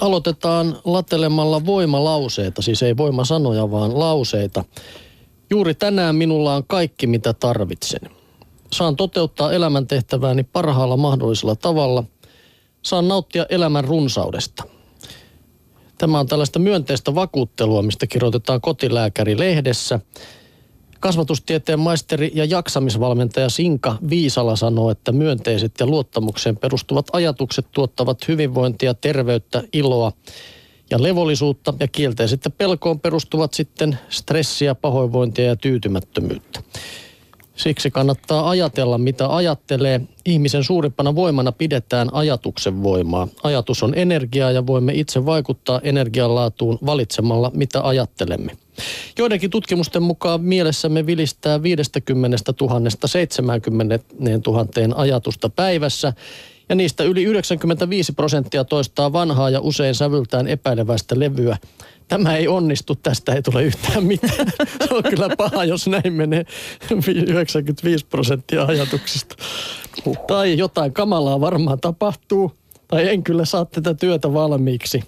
aloitetaan latelemalla voimalauseita, siis ei voimasanoja, vaan lauseita. Juuri tänään minulla on kaikki, mitä tarvitsen. Saan toteuttaa elämäntehtävääni parhaalla mahdollisella tavalla. Saan nauttia elämän runsaudesta. Tämä on tällaista myönteistä vakuuttelua, mistä kirjoitetaan kotilääkäri-lehdessä. Kasvatustieteen maisteri ja jaksamisvalmentaja Sinka Viisala sanoo, että myönteiset ja luottamukseen perustuvat ajatukset tuottavat hyvinvointia, terveyttä, iloa ja levollisuutta ja kielteiset ja pelkoon perustuvat sitten stressiä, pahoinvointia ja tyytymättömyyttä. Siksi kannattaa ajatella, mitä ajattelee. Ihmisen suurimpana voimana pidetään ajatuksen voimaa. Ajatus on energiaa ja voimme itse vaikuttaa energianlaatuun valitsemalla, mitä ajattelemme. Joidenkin tutkimusten mukaan mielessämme vilistää 50 000 70 000 ajatusta päivässä ja niistä yli 95 prosenttia toistaa vanhaa ja usein sävyltään epäileväistä levyä. Tämä ei onnistu, tästä ei tule yhtään mitään. Se on kyllä paha, jos näin menee 95 prosenttia ajatuksista. Tai jotain kamalaa varmaan tapahtuu, tai en kyllä saa tätä työtä valmiiksi.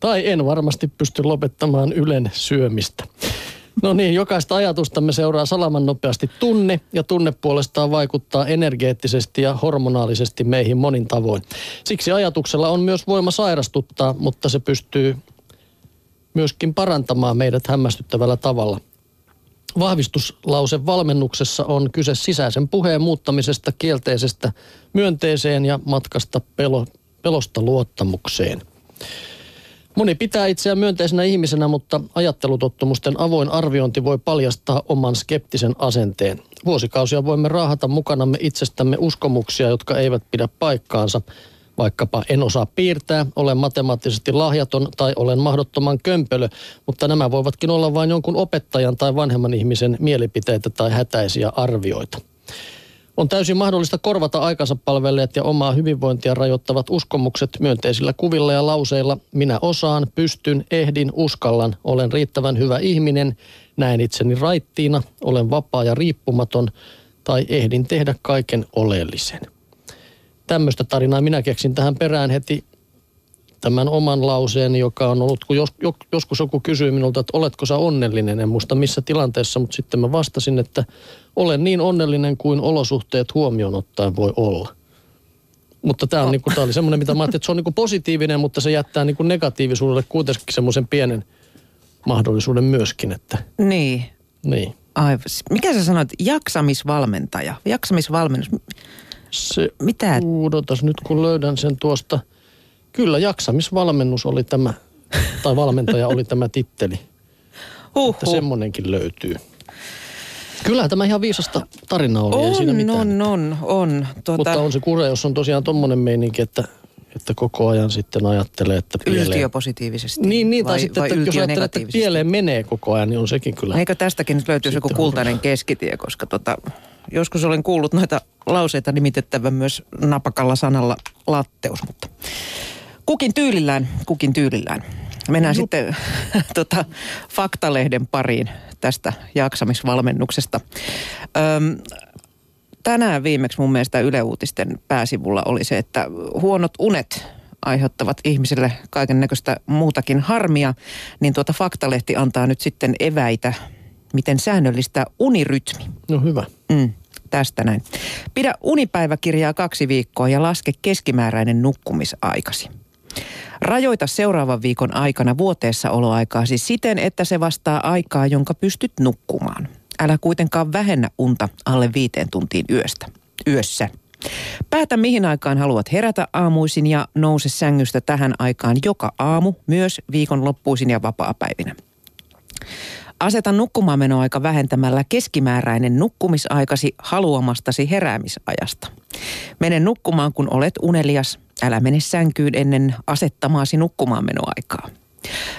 Tai en varmasti pysty lopettamaan Ylen syömistä. No niin, jokaista ajatustamme seuraa salaman nopeasti tunne, ja tunne puolestaan vaikuttaa energeettisesti ja hormonaalisesti meihin monin tavoin. Siksi ajatuksella on myös voima sairastuttaa, mutta se pystyy myöskin parantamaan meidät hämmästyttävällä tavalla. Vahvistuslause valmennuksessa on kyse sisäisen puheen muuttamisesta kielteisestä myönteiseen ja matkasta pelo, pelosta luottamukseen. Moni pitää itseään myönteisenä ihmisenä, mutta ajattelutottumusten avoin arviointi voi paljastaa oman skeptisen asenteen. Vuosikausia voimme raahata mukanamme itsestämme uskomuksia, jotka eivät pidä paikkaansa. Vaikkapa en osaa piirtää, olen matemaattisesti lahjaton tai olen mahdottoman kömpelö, mutta nämä voivatkin olla vain jonkun opettajan tai vanhemman ihmisen mielipiteitä tai hätäisiä arvioita. On täysin mahdollista korvata aikansa palvelleet ja omaa hyvinvointia rajoittavat uskomukset myönteisillä kuvilla ja lauseilla. Minä osaan, pystyn, ehdin, uskallan, olen riittävän hyvä ihminen, näen itseni raittiina, olen vapaa ja riippumaton tai ehdin tehdä kaiken oleellisen. Tämmöistä tarinaa minä keksin tähän perään heti tämän oman lauseen, joka on ollut, kun jos, joskus joku kysyi minulta, että oletko sä onnellinen, en muista missä tilanteessa, mutta sitten mä vastasin, että olen niin onnellinen kuin olosuhteet huomioon ottaen voi olla. Mutta tämä, on, niin kuin, tämä oli semmoinen, mitä mä ajattelin, että se on niin kuin positiivinen, mutta se jättää niin kuin negatiivisuudelle kuitenkin semmoisen pienen mahdollisuuden myöskin. Että, niin. Niin. Aivan. Mikä sä sanoit? Jaksamisvalmentaja. Jaksamisvalmennus. Se, Mitä? Odotas nyt kun löydän sen tuosta – Kyllä, jaksamisvalmennus oli tämä, tai valmentaja oli tämä titteli. Huhhuh. Että semmonenkin löytyy. Kyllä tämä ihan viisasta tarina oli, on, ei siinä mitään. On, on, on. Tuota... Mutta on se kure, jos on tosiaan tommonen meininki, että, että koko ajan sitten ajattelee, että pieleen... Yltiöpositiivisesti. Niin, niin tai vai, sitten, vai että jos ajattelee, että pieleen menee koko ajan, niin on sekin kyllä. Eikö tästäkin nyt löytyisi joku kultainen keskitie, koska tota, joskus olen kuullut noita lauseita nimitettävän myös napakalla sanalla latteus, mutta Kukin tyylillään, kukin tyylillään. Mennään no. sitten tota, faktalehden pariin tästä jaksamisvalmennuksesta. Öm, tänään viimeksi mun mielestä Yle Uutisten pääsivulla oli se, että huonot unet aiheuttavat ihmisille kaiken näköistä muutakin harmia, niin tuota faktalehti antaa nyt sitten eväitä, miten säännöllistä unirytmi. No hyvä. Mm, tästä näin. Pidä unipäiväkirjaa kaksi viikkoa ja laske keskimääräinen nukkumisaikasi. Rajoita seuraavan viikon aikana vuoteessa oloaikaa siis siten, että se vastaa aikaa, jonka pystyt nukkumaan. Älä kuitenkaan vähennä unta alle viiteen tuntiin yöstä. Yössä. Päätä mihin aikaan haluat herätä aamuisin ja nouse sängystä tähän aikaan joka aamu, myös viikon loppuisin ja vapaapäivinä. Aseta nukkumaanmenoaika vähentämällä keskimääräinen nukkumisaikasi haluamastasi heräämisajasta. Mene nukkumaan, kun olet unelias Älä mene sänkyyn ennen asettamaasi nukkumaanmenoaikaa.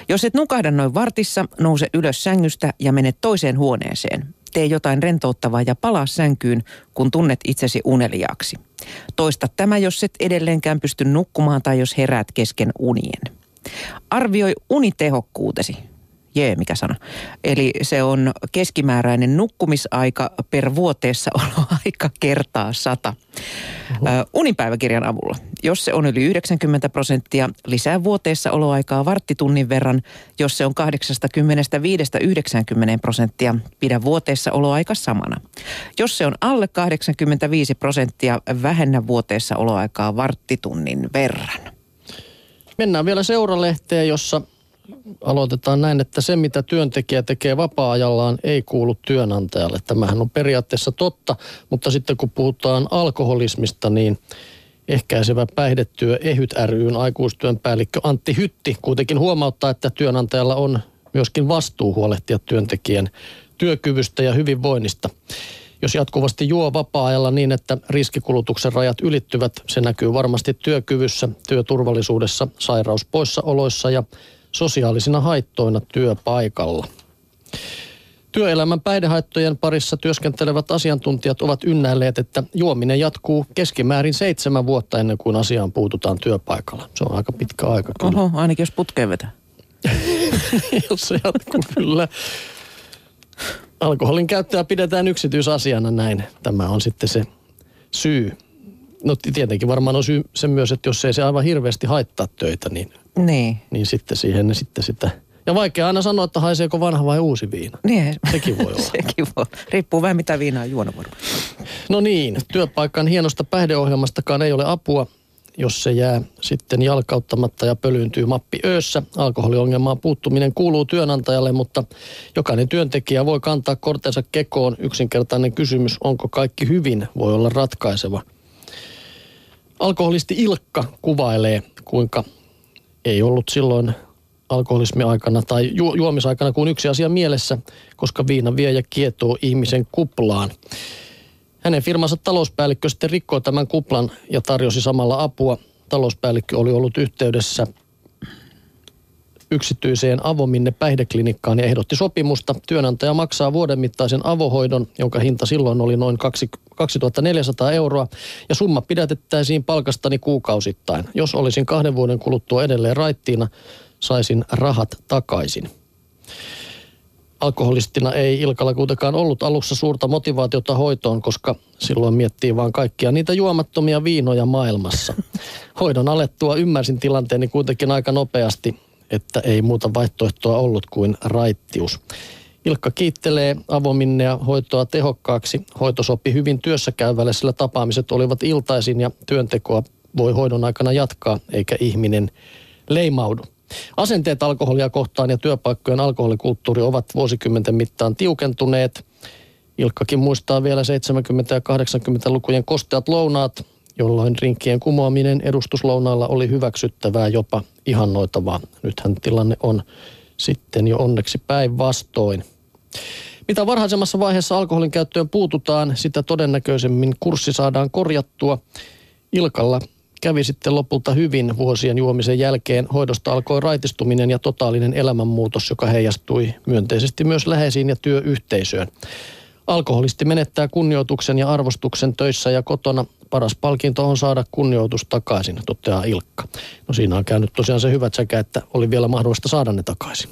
Jos et nukahda noin vartissa, nouse ylös sängystä ja mene toiseen huoneeseen. Tee jotain rentouttavaa ja palaa sänkyyn, kun tunnet itsesi uneliaaksi. Toista tämä, jos et edelleenkään pysty nukkumaan tai jos heräät kesken unien. Arvioi unitehokkuutesi. Jee, mikä sana. Eli se on keskimääräinen nukkumisaika per vuoteessa oloaika kertaa sata. Uh, unipäiväkirjan avulla. Jos se on yli 90 prosenttia, lisää vuoteessa oloaikaa varttitunnin verran. Jos se on 85-90 prosenttia, pidä vuoteessa oloaika samana. Jos se on alle 85 prosenttia, vähennä vuoteessa oloaikaa varttitunnin verran. Mennään vielä seuralehteen, jossa aloitetaan näin, että se mitä työntekijä tekee vapaa-ajallaan ei kuulu työnantajalle. Tämähän on periaatteessa totta, mutta sitten kun puhutaan alkoholismista, niin ehkäisevä päihdetyö EHYT ryn aikuistyön päällikkö Antti Hytti kuitenkin huomauttaa, että työnantajalla on myöskin vastuu huolehtia työntekijän työkyvystä ja hyvinvoinnista. Jos jatkuvasti juo vapaa-ajalla niin, että riskikulutuksen rajat ylittyvät, se näkyy varmasti työkyvyssä, työturvallisuudessa, sairauspoissaoloissa ja sosiaalisina haittoina työpaikalla. Työelämän päihdehaittojen parissa työskentelevät asiantuntijat ovat ynnäilleet, että juominen jatkuu keskimäärin seitsemän vuotta ennen kuin asiaan puututaan työpaikalla. Se on aika pitkä aika kyllä. Oho, ainakin jos putkeen vetää. jos se jatkuu kyllä. Alkoholin käyttöä pidetään yksityisasiana näin. Tämä on sitten se syy. No tietenkin varmaan on syy se myös, että jos ei se aivan hirveästi haittaa töitä, niin niin. Niin sitten siihen niin sitten sitä. Ja vaikea aina sanoa, että haiseeko vanha vai uusi viina. Niin. Sekin voi olla. Sekin voi. Riippuu vähän mitä viinaa juonut varmaan. No niin, työpaikan hienosta päihdeohjelmastakaan ei ole apua, jos se jää sitten jalkauttamatta ja pölyyntyy mappi öössä. Alkoholiongelmaan puuttuminen kuuluu työnantajalle, mutta jokainen työntekijä voi kantaa kortensa kekoon. Yksinkertainen kysymys, onko kaikki hyvin, voi olla ratkaiseva. Alkoholisti Ilkka kuvailee, kuinka ei ollut silloin alkoholismiaikana tai ju- juomisaikana kuin yksi asia mielessä, koska viina vie ja kietoo ihmisen kuplaan. Hänen firmansa talouspäällikkö sitten rikkoi tämän kuplan ja tarjosi samalla apua. Talouspäällikkö oli ollut yhteydessä yksityiseen avominne päihdeklinikkaan ja ehdotti sopimusta. Työnantaja maksaa vuoden mittaisen avohoidon, jonka hinta silloin oli noin 2400 euroa, ja summa pidätettäisiin palkastani kuukausittain. Jos olisin kahden vuoden kuluttua edelleen raittiina, saisin rahat takaisin. Alkoholistina ei Ilkalla kuitenkaan ollut alussa suurta motivaatiota hoitoon, koska silloin miettii vaan kaikkia niitä juomattomia viinoja maailmassa. Hoidon alettua ymmärsin tilanteeni kuitenkin aika nopeasti että ei muuta vaihtoehtoa ollut kuin raittius. Ilkka kiittelee avominnea hoitoa tehokkaaksi. Hoito sopi hyvin työssä käyvälle, sillä tapaamiset olivat iltaisin ja työntekoa voi hoidon aikana jatkaa, eikä ihminen leimaudu. Asenteet alkoholia kohtaan ja työpaikkojen alkoholikulttuuri ovat vuosikymmenten mittaan tiukentuneet. Ilkkakin muistaa vielä 70- ja 80-lukujen kosteat lounaat, jolloin rinkkien kumoaminen edustuslounaalla oli hyväksyttävää, jopa ihannoitavaa. Nythän tilanne on sitten jo onneksi päinvastoin. Mitä varhaisemmassa vaiheessa alkoholin käyttöön puututaan, sitä todennäköisemmin kurssi saadaan korjattua. Ilkalla kävi sitten lopulta hyvin vuosien juomisen jälkeen. Hoidosta alkoi raitistuminen ja totaalinen elämänmuutos, joka heijastui myönteisesti myös läheisiin ja työyhteisöön. Alkoholisti menettää kunnioituksen ja arvostuksen töissä ja kotona. Paras palkinto on saada kunnioitus takaisin, toteaa Ilkka. No siinä on käynyt tosiaan se hyvä sekä, että oli vielä mahdollista saada ne takaisin.